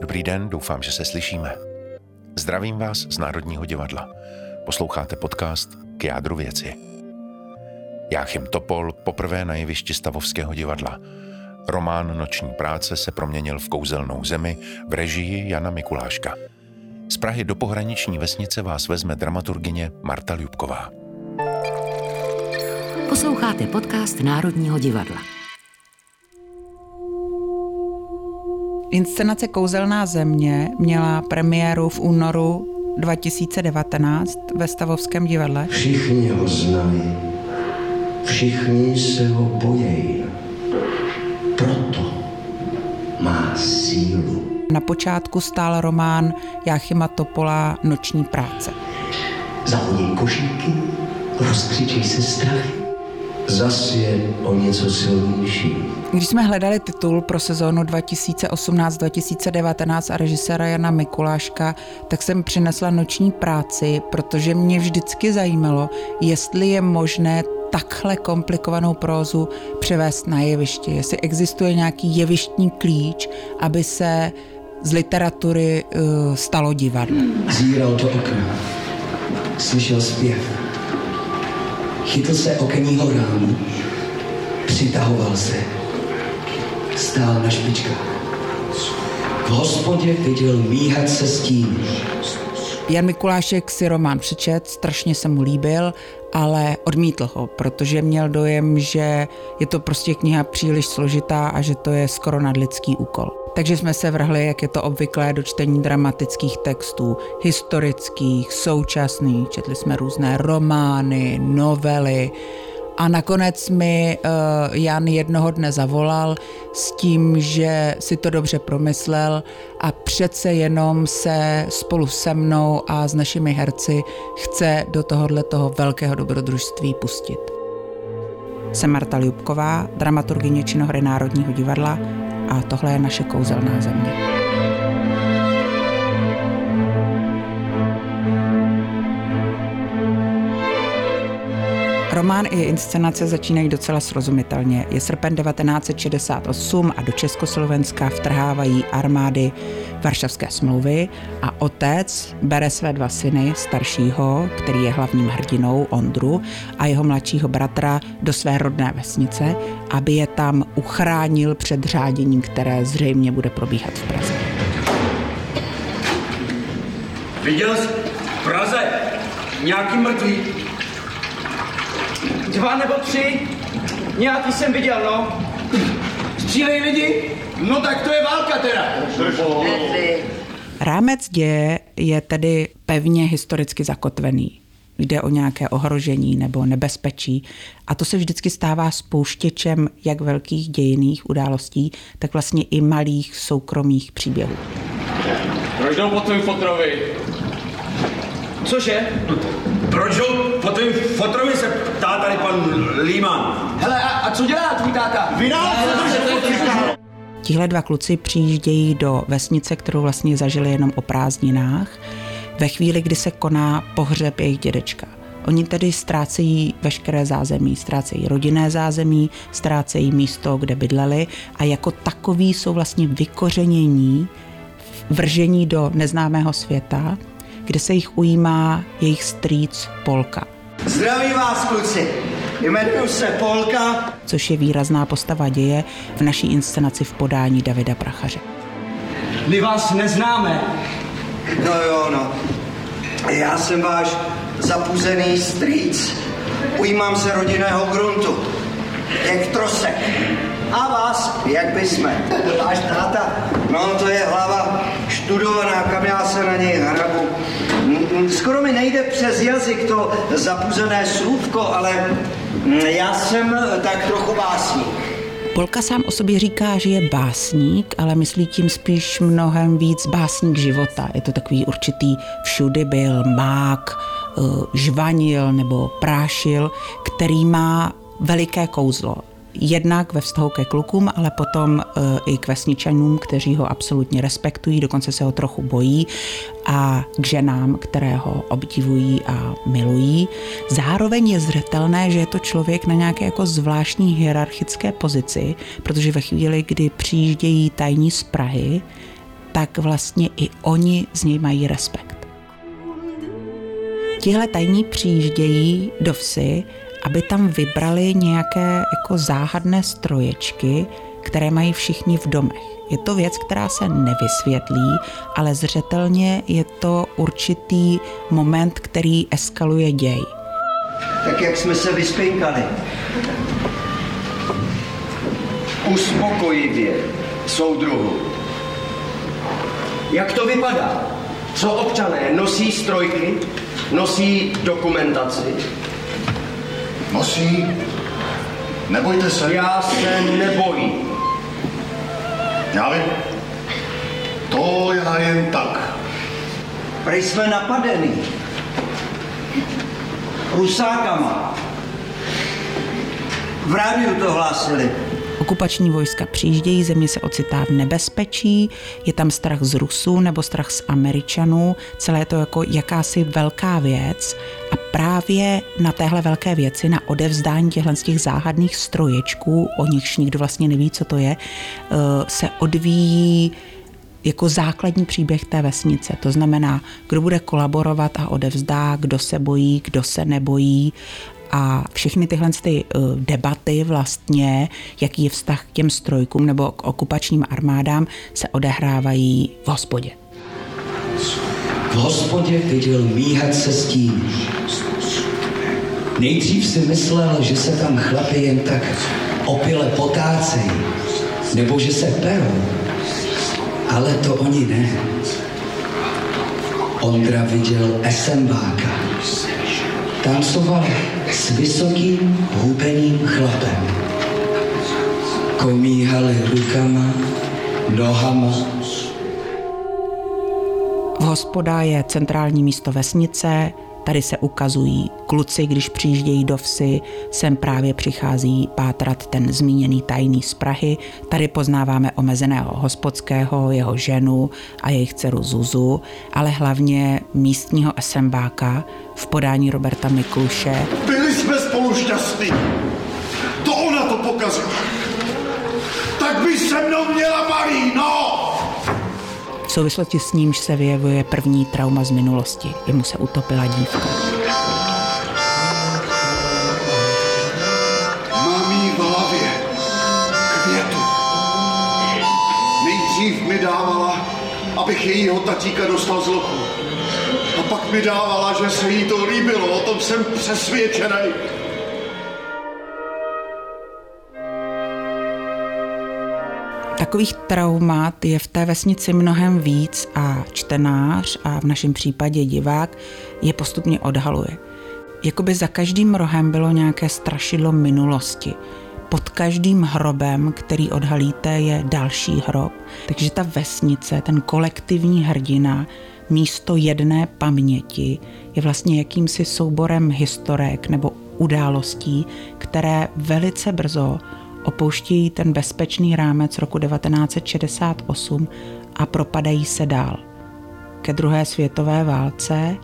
Dobrý den, doufám, že se slyšíme. Zdravím vás z Národního divadla. Posloucháte podcast K jádru věci. Jáchym Topol poprvé na jevišti Stavovského divadla. Román Noční práce se proměnil v kouzelnou zemi v režii Jana Mikuláška. Z Prahy do pohraniční vesnice vás vezme dramaturgině Marta Ljubková. Posloucháte podcast Národního divadla. Inscenace Kouzelná země měla premiéru v únoru 2019 ve Stavovském divadle. Všichni ho znají, všichni se ho bojejí. Proto má sílu. Na počátku stál román Jáchyma Topola Noční práce. Zahodí košíky, rozkřičí se strachy. Zas je o něco silnější. Když jsme hledali titul pro sezónu 2018-2019 a režiséra Jana Mikuláška, tak jsem přinesla noční práci, protože mě vždycky zajímalo, jestli je možné takhle komplikovanou prózu převést na jeviště. Jestli existuje nějaký jevištní klíč, aby se z literatury uh, stalo divadlo. Zíral do okna, slyšel zpěv. Chytl se okenního rámu, přitahoval se stál na špičkách. V hospodě viděl míhat se stíny. Jan Mikulášek si román přečet, strašně se mu líbil, ale odmítl ho, protože měl dojem, že je to prostě kniha příliš složitá a že to je skoro nadlidský úkol. Takže jsme se vrhli, jak je to obvyklé, do čtení dramatických textů, historických, současných, četli jsme různé romány, novely, a nakonec mi uh, Jan jednoho dne zavolal s tím, že si to dobře promyslel a přece jenom se spolu se mnou a s našimi herci chce do tohohle toho velkého dobrodružství pustit. Jsem Marta Ljubková, dramaturgyně činohry Národního divadla a tohle je naše kouzelná země. Román i inscenace začínají docela srozumitelně. Je srpen 1968 a do Československa vtrhávají armády Varšavské smlouvy a otec bere své dva syny, staršího, který je hlavním hrdinou Ondru, a jeho mladšího bratra do své rodné vesnice, aby je tam uchránil před řáděním, které zřejmě bude probíhat v Praze. Viděl jsi v Praze nějaký mrtvý? Dva nebo tři? Nějaký jsem viděl, no. Střílej lidi? No tak to je válka teda. Rámec děje je tedy pevně historicky zakotvený. Jde o nějaké ohrožení nebo nebezpečí. A to se vždycky stává spouštěčem jak velkých dějiných událostí, tak vlastně i malých soukromých příběhů. Proč jdou po tvým fotrovi? Cože? Proč jdou po tvým fotrovi se ptá tady pan Líman. Hele, a, a co dělá tvůj táta? Vydal Tihle dva kluci přijíždějí do vesnice, kterou vlastně zažili jenom o prázdninách, ve chvíli, kdy se koná pohřeb jejich dědečka. Oni tedy ztrácejí veškeré zázemí, ztrácejí rodinné zázemí, ztrácejí místo, kde bydleli a jako takový jsou vlastně vykořenění, vržení do neznámého světa, kde se jich ujímá jejich strýc Polka. Zdraví vás, kluci. Jmenuji se Polka. Což je výrazná postava děje v naší inscenaci v podání Davida Prachaře. My vás neznáme. No jo, no. Já jsem váš zapuzený strýc. Ujímám se rodinného gruntu. Jak trosek. A vás, jak by jsme? Váš táta? No, to je hlava študovaná, kam já se na něj hrabu. Skoro mi nejde přes jazyk to zapuzené slůvko, ale já jsem tak trochu básník. Polka sám o sobě říká, že je básník, ale myslí tím spíš mnohem víc básník života. Je to takový určitý všudy byl mák, eh, žvanil nebo prášil, který má veliké kouzlo jednak ve vztahu ke klukům, ale potom e, i k vesničanům, kteří ho absolutně respektují, dokonce se ho trochu bojí a k ženám, které ho obdivují a milují. Zároveň je zřetelné, že je to člověk na nějaké jako zvláštní hierarchické pozici, protože ve chvíli, kdy přijíždějí tajní z Prahy, tak vlastně i oni z něj mají respekt. Tihle tajní přijíždějí do vsi, aby tam vybrali nějaké jako záhadné stroječky, které mají všichni v domech. Je to věc, která se nevysvětlí, ale zřetelně je to určitý moment, který eskaluje děj. Tak jak jsme se vyspinkali. Uspokojivě, soudruhu. Jak to vypadá? Co občané nosí strojky, nosí dokumentaci? Nosí? Nebojte se. Já se nebojím. Já vím. To já jen tak. Prej jsme napadeni. Rusákama. V rádiu to hlásili. Okupační vojska přijíždějí, země se ocitá v nebezpečí, je tam strach z Rusů nebo strach z Američanů, celé to jako jakási velká věc a právě na téhle velké věci, na odevzdání těchto z těch záhadných stroječků, o nichž nikdo vlastně neví, co to je, eh, se odvíjí jako základní příběh té vesnice. To znamená, kdo bude kolaborovat a odevzdá, kdo se bojí, kdo se nebojí a všechny tyhle ty uh, debaty vlastně, jaký je vztah k těm strojkům nebo k okupačním armádám, se odehrávají v hospodě. V hospodě viděl míhat se stín. Nejdřív si myslel, že se tam chlapi jen tak opile potácejí, nebo že se perou. Ale to oni ne. Ondra viděl SMBáka. Tancoval s vysokým hubeným chlapem. Komíhali rukama, nohama, V hospoda je centrální místo vesnice, tady se ukazují kluci, když přijíždějí do vsi, sem právě přichází pátrat ten zmíněný tajný z Prahy. Tady poznáváme omezeného hospodského, jeho ženu a jejich dceru Zuzu, ale hlavně místního SMBáka v podání Roberta Mikluše, Byli jsme spolu šťastní. To ona to pokazila. Tak by se mnou měla malý, no! V souvislosti s nímž se vyjevuje první trauma z minulosti. Jemu se utopila dívka. Mám v hlavě květu. Nejdřív mi dávala, abych jejího tatíka dostal z lochu. A pak mi dávala, že se jí to líbilo, o tom jsem přesvědčený. Takových traumat je v té vesnici mnohem víc a čtenář a v našem případě divák je postupně odhaluje. Jakoby za každým rohem bylo nějaké strašidlo minulosti. Pod každým hrobem, který odhalíte, je další hrob. Takže ta vesnice, ten kolektivní hrdina, místo jedné paměti je vlastně jakýmsi souborem historek nebo událostí, které velice brzo opouštějí ten bezpečný rámec roku 1968 a propadají se dál. Ke druhé světové válce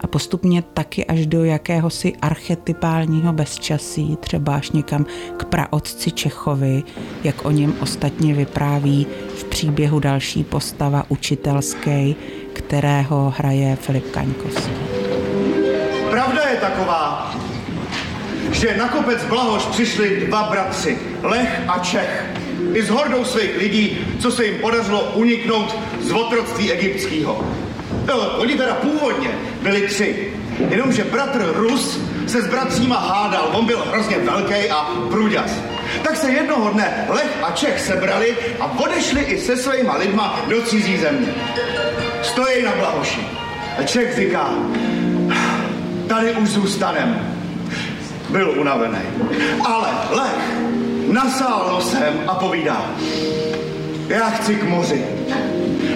a postupně taky až do jakéhosi archetypálního bezčasí, třeba až někam k praotci Čechovi, jak o něm ostatně vypráví v příběhu další postava učitelské, kterého hraje Filip Kaňkovský. Pravda je taková, že na kopec Blahoš přišli dva bratři, Lech a Čech. I s hordou svých lidí, co se jim podařilo uniknout z otroctví egyptského. Oni teda původně byli tři, jenomže bratr Rus se s bratříma hádal, on byl hrozně velký a průďas. Tak se jednoho dne Lech a Čech sebrali a odešli i se svýma lidma do cizí země. Stojí na Blahoši. A Čech říká, tady už zůstanem. Byl unavený. Ale Lech nasál nosem a povídá, já chci k moři.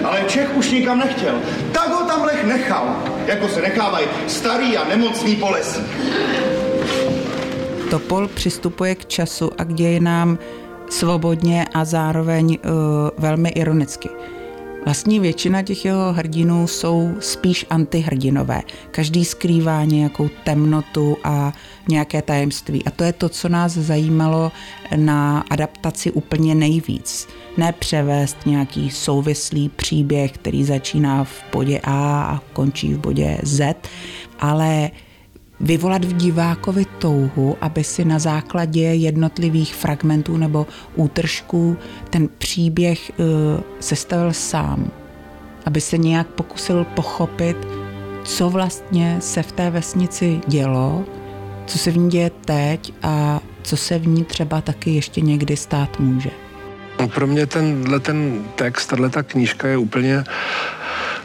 Ale Čech už nikam nechtěl. Tak ho tam Lech nechal, jako se nechávají starý a nemocný po lesích. Topol přistupuje k času a k dějinám svobodně a zároveň uh, velmi ironicky. Vlastně většina těch jeho hrdinů jsou spíš antihrdinové. Každý skrývá nějakou temnotu a nějaké tajemství. A to je to, co nás zajímalo na adaptaci úplně nejvíc. Ne převést nějaký souvislý příběh, který začíná v bodě A a končí v bodě Z, ale vyvolat v divákovi touhu, aby si na základě jednotlivých fragmentů nebo útržků ten příběh uh, sestavil sám. Aby se nějak pokusil pochopit, co vlastně se v té vesnici dělo, co se v ní děje teď a co se v ní třeba taky ještě někdy stát může. Pro mě tenhle ten text, tahle ta knížka je úplně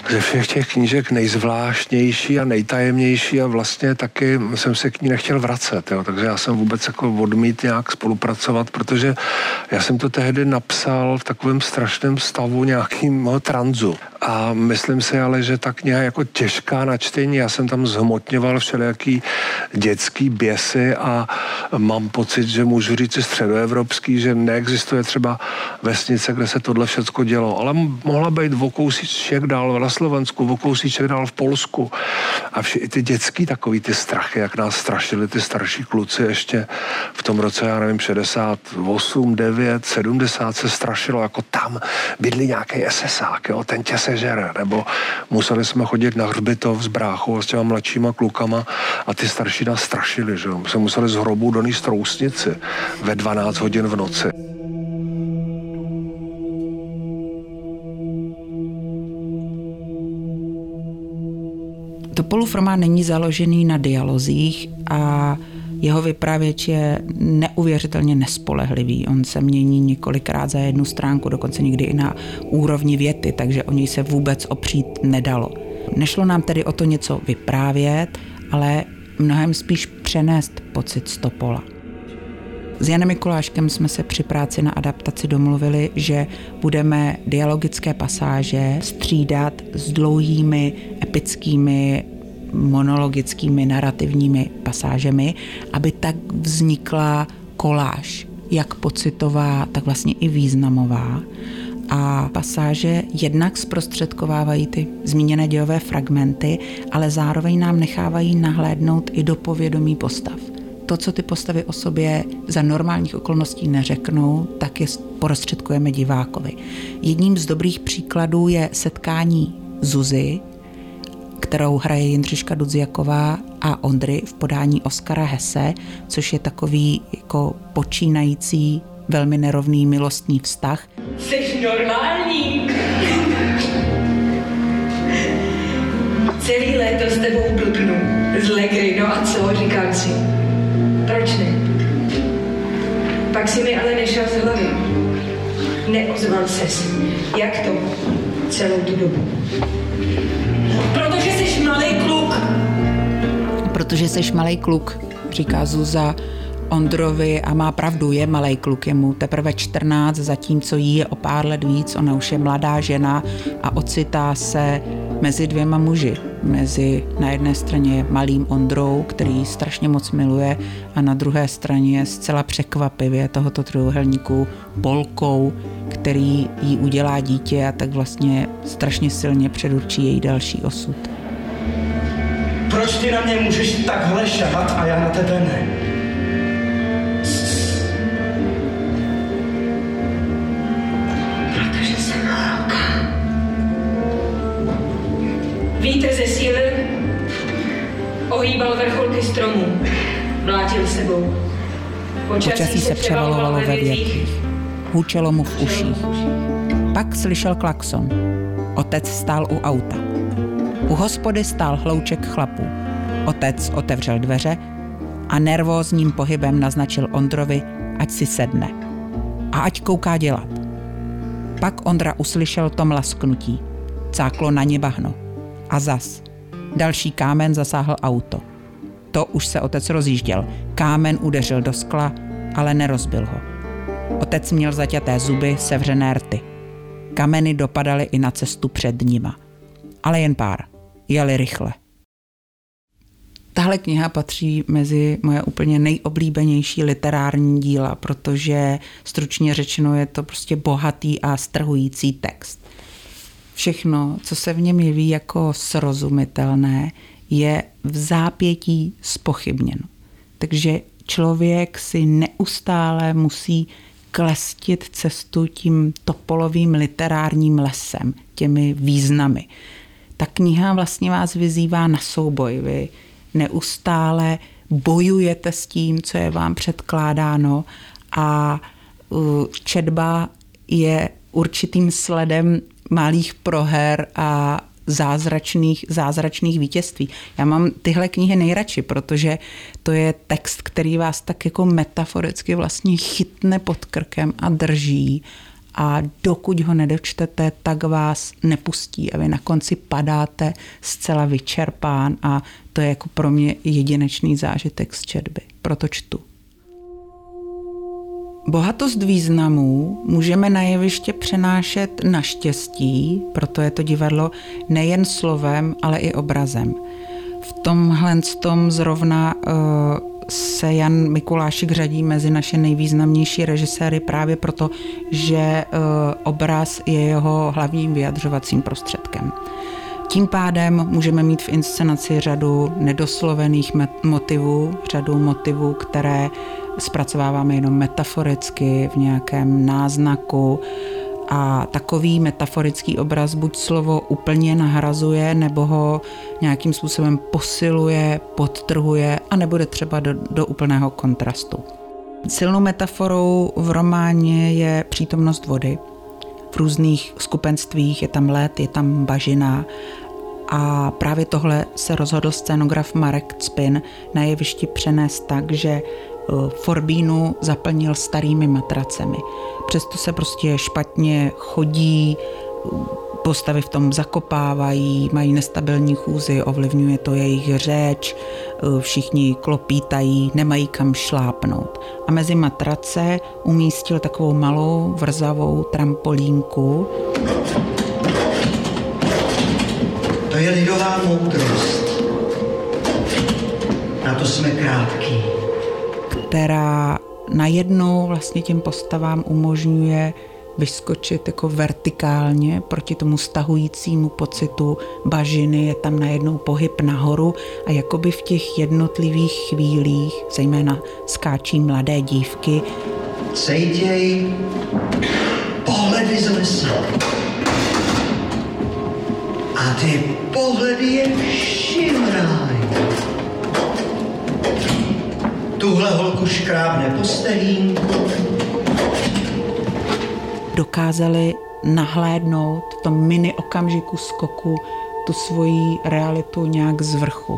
ze všech těch knížek nejzvláštnější a nejtajemnější a vlastně taky jsem se k ní nechtěl vracet, jo. takže já jsem vůbec jako odmít nějak spolupracovat, protože já jsem to tehdy napsal v takovém strašném stavu nějakým tranzu. A myslím si ale, že ta kniha je jako těžká na čtení. Já jsem tam zhmotňoval všelijaký dětský běsy a mám pocit, že můžu říct si středoevropský, že neexistuje třeba vesnice, kde se tohle všechno dělo. Ale mohla být v kousíček dál na Slovensku, v kousíček dál v Polsku. A vši, i ty dětský takový ty strachy, jak nás strašili ty starší kluci ještě v tom roce, já nevím, 68, 9, 70 se strašilo, jako tam bydlí nějaký SSák, jo, ten tě se sežere, nebo museli jsme chodit na hřbitov s bráchou s těma mladšíma klukama a ty starší nás strašili, že jo. jsme museli z hrobu donést trousnici ve 12 hodin v noci. Topolův není založený na dialozích a jeho vypravěč je neuvěřitelně nespolehlivý. On se mění několikrát za jednu stránku, dokonce někdy i na úrovni věty, takže o něj se vůbec opřít nedalo. Nešlo nám tedy o to něco vyprávět, ale mnohem spíš přenést pocit Stopola. S Janem Mikuláškem jsme se při práci na adaptaci domluvili, že budeme dialogické pasáže střídat s dlouhými epickými monologickými narrativními pasážemi, aby tak vznikla koláž, jak pocitová, tak vlastně i významová. A pasáže jednak zprostředkovávají ty zmíněné dějové fragmenty, ale zároveň nám nechávají nahlédnout i do povědomí postav. To, co ty postavy o sobě za normálních okolností neřeknou, tak je prostředkujeme divákovi. Jedním z dobrých příkladů je setkání Zuzy, kterou hraje Jindřiška Dudziaková a Ondry v podání Oskara Hese, což je takový jako počínající velmi nerovný milostný vztah. Jsi normální. Celý léto s tebou blbnu, z legry, no a co, říkám si. Proč ne? Pak si mi ale nešel z hlavy. Neozval ses. Jak to? Celou tu dobu. Protože jsi malý kluk, říká Zuza Ondrovi a má pravdu, je malý kluk, je mu teprve 14, zatímco jí je o pár let víc, ona už je mladá žena a ocitá se mezi dvěma muži. Mezi na jedné straně malým Ondrou, který strašně moc miluje a na druhé straně je zcela překvapivě tohoto trojuhelníku Polkou, který jí udělá dítě a tak vlastně strašně silně předurčí její další osud. Proč ty na mě můžeš takhle šahat a já na tebe ne? Protože jsem holka. Vítr ze síly ohýbal vrcholky stromů, mlátil sebou. Počasí se převalovalo ve větvích. Hůčelo mu v uších. Pak slyšel klakson. Otec stál u auta. U hospody stál hlouček chlapů. Otec otevřel dveře a nervózním pohybem naznačil Ondrovi, ať si sedne. A ať kouká dělat. Pak Ondra uslyšel to mlasknutí. Cáklo na ně bahno. A zas. Další kámen zasáhl auto. To už se otec rozjížděl. Kámen udeřil do skla, ale nerozbil ho. Otec měl zaťaté zuby, sevřené rty. Kameny dopadaly i na cestu před nima. Ale jen pár. Jeli rychle. Tahle kniha patří mezi moje úplně nejoblíbenější literární díla, protože stručně řečeno je to prostě bohatý a strhující text. všechno, co se v něm jeví jako srozumitelné, je v zápětí spochybněno. Takže člověk si neustále musí klestit cestu tím topolovým literárním lesem, těmi významy. Ta kniha vlastně vás vyzývá na souboj. Vy neustále bojujete s tím, co je vám předkládáno a četba je určitým sledem malých proher a zázračných, zázračných vítězství. Já mám tyhle knihy nejradši, protože to je text, který vás tak jako metaforicky vlastně chytne pod krkem a drží a dokud ho nedočtete, tak vás nepustí a vy na konci padáte zcela vyčerpán a to je jako pro mě jedinečný zážitek z četby. Proto čtu. Bohatost významů můžeme na jeviště přenášet naštěstí, proto je to divadlo nejen slovem, ale i obrazem. V tomhle tom zrovna uh, se Jan Mikulášik řadí mezi naše nejvýznamnější režiséry právě proto, že uh, obraz je jeho hlavním vyjadřovacím prostředkem. Tím pádem můžeme mít v inscenaci řadu nedoslovených motivů, řadu motivů, které zpracováváme jenom metaforicky, v nějakém náznaku a takový metaforický obraz buď slovo úplně nahrazuje, nebo ho nějakým způsobem posiluje, podtrhuje a nebude třeba do, do úplného kontrastu. Silnou metaforou v románě je přítomnost vody. V různých skupenstvích je tam led, je tam bažina a právě tohle se rozhodl scénograf Marek Cpin na jevišti přenést tak, že Forbínu zaplnil starými matracemi. Přesto se prostě špatně chodí, postavy v tom zakopávají, mají nestabilní chůzy, ovlivňuje to jejich řeč, všichni klopítají, nemají kam šlápnout. A mezi matrace umístil takovou malou vrzavou trampolínku. To je lidová moudrost. Na to jsme krátký která najednou vlastně těm postavám umožňuje vyskočit jako vertikálně proti tomu stahujícímu pocitu bažiny, je tam najednou pohyb nahoru a jakoby v těch jednotlivých chvílích, zejména skáčí mladé dívky, Cejtěj pohledy z lesa. A ty pohledy je všimraj. Tuhle holku škrábne postelínku. Dokázali nahlédnout v tom mini okamžiku skoku tu svoji realitu nějak z vrchu.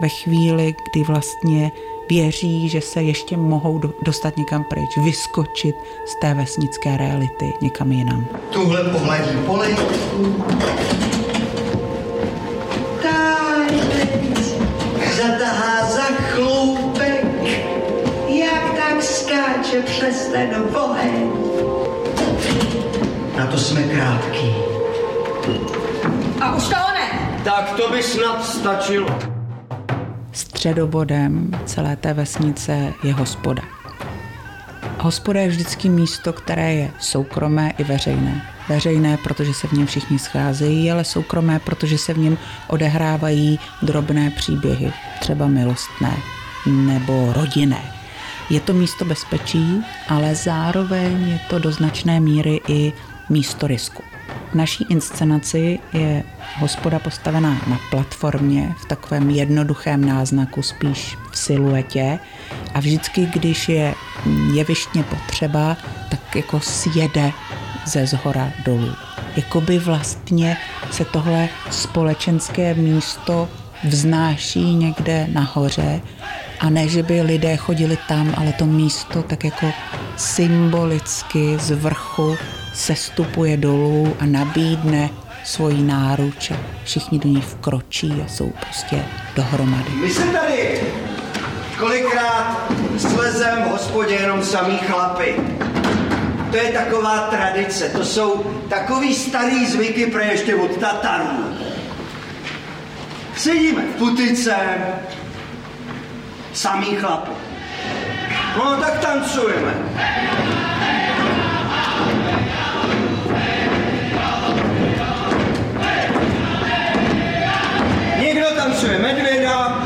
Ve chvíli, kdy vlastně věří, že se ještě mohou dostat někam pryč, vyskočit z té vesnické reality někam jinam. Tuhle pohledí polejku, ten oheň. Na to jsme krátký. A už to ne. Tak to by snad stačilo. Středobodem celé té vesnice je hospoda. Hospoda je vždycky místo, které je soukromé i veřejné. Veřejné, protože se v něm všichni scházejí, ale soukromé, protože se v něm odehrávají drobné příběhy, třeba milostné nebo rodinné. Je to místo bezpečí, ale zároveň je to do značné míry i místo risku. V naší inscenaci je hospoda postavená na platformě v takovém jednoduchém náznaku, spíš v siluetě a vždycky, když je jevištně potřeba, tak jako sjede ze zhora dolů. Jakoby vlastně se tohle společenské místo vznáší někde nahoře a ne, že by lidé chodili tam, ale to místo tak jako symbolicky z vrchu sestupuje dolů a nabídne svoji náruč a všichni do ní vkročí a jsou prostě dohromady. My se tady kolikrát slezem v hospodě jenom samý chlapy. To je taková tradice, to jsou takový starý zvyky pro ještě od Tatarů. Sedíme v putice, samý chlap, No tak tancujeme. Někdo tancuje medvěda,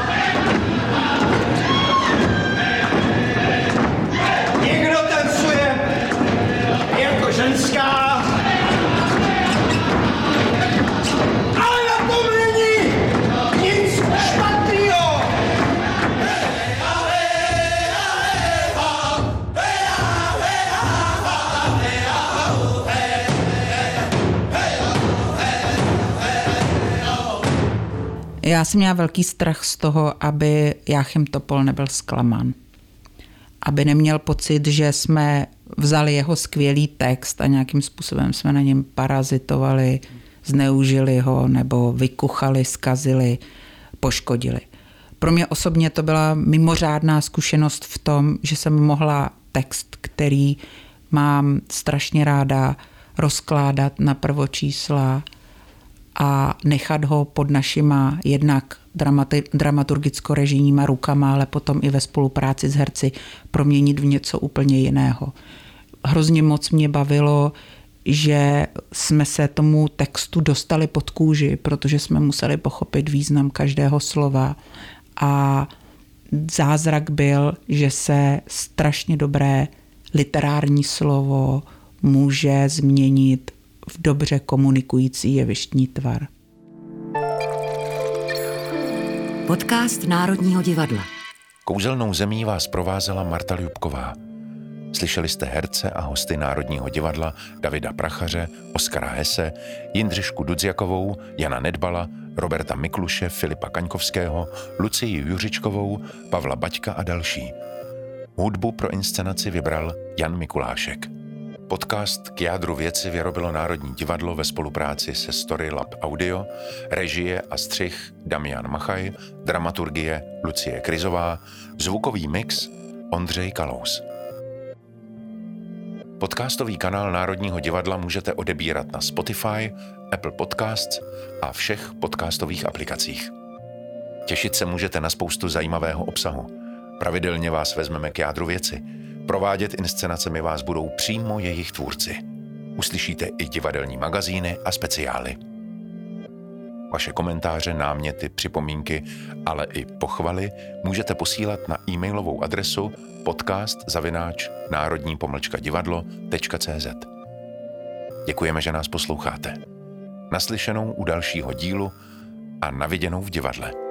Já jsem měla velký strach z toho, aby Jáchym Topol nebyl zklamán. Aby neměl pocit, že jsme vzali jeho skvělý text a nějakým způsobem jsme na něm parazitovali, zneužili ho nebo vykuchali, skazili, poškodili. Pro mě osobně to byla mimořádná zkušenost v tom, že jsem mohla text, který mám strašně ráda, rozkládat na prvočísla a nechat ho pod našima jednak dramaturgicko-režijníma rukama, ale potom i ve spolupráci s herci proměnit v něco úplně jiného. Hrozně moc mě bavilo, že jsme se tomu textu dostali pod kůži, protože jsme museli pochopit význam každého slova a zázrak byl, že se strašně dobré literární slovo může změnit v dobře komunikující jevištní tvar. Podcast Národního divadla. Kouzelnou zemí vás provázela Marta Ljubková. Slyšeli jste herce a hosty Národního divadla Davida Prachaře, Oskara Hese, Jindřišku Dudziakovou, Jana Nedbala, Roberta Mikluše, Filipa Kaňkovského, Lucii Juřičkovou, Pavla Baťka a další. Hudbu pro inscenaci vybral Jan Mikulášek. Podcast k jádru věci vyrobilo Národní divadlo ve spolupráci se Storylab Audio, režie a střih Damian Machaj, dramaturgie Lucie Krizová, zvukový mix Ondřej Kalous. Podcastový kanál Národního divadla můžete odebírat na Spotify, Apple Podcasts a všech podcastových aplikacích. Těšit se můžete na spoustu zajímavého obsahu. Pravidelně vás vezmeme k jádru věci. Provádět inscenacemi vás budou přímo jejich tvůrci. Uslyšíte i divadelní magazíny a speciály. Vaše komentáře, náměty, připomínky, ale i pochvaly můžete posílat na e-mailovou adresu podcast zavináč národní pomlčka divadlo.cz. Děkujeme, že nás posloucháte. Naslyšenou u dalšího dílu a naviděnou v divadle.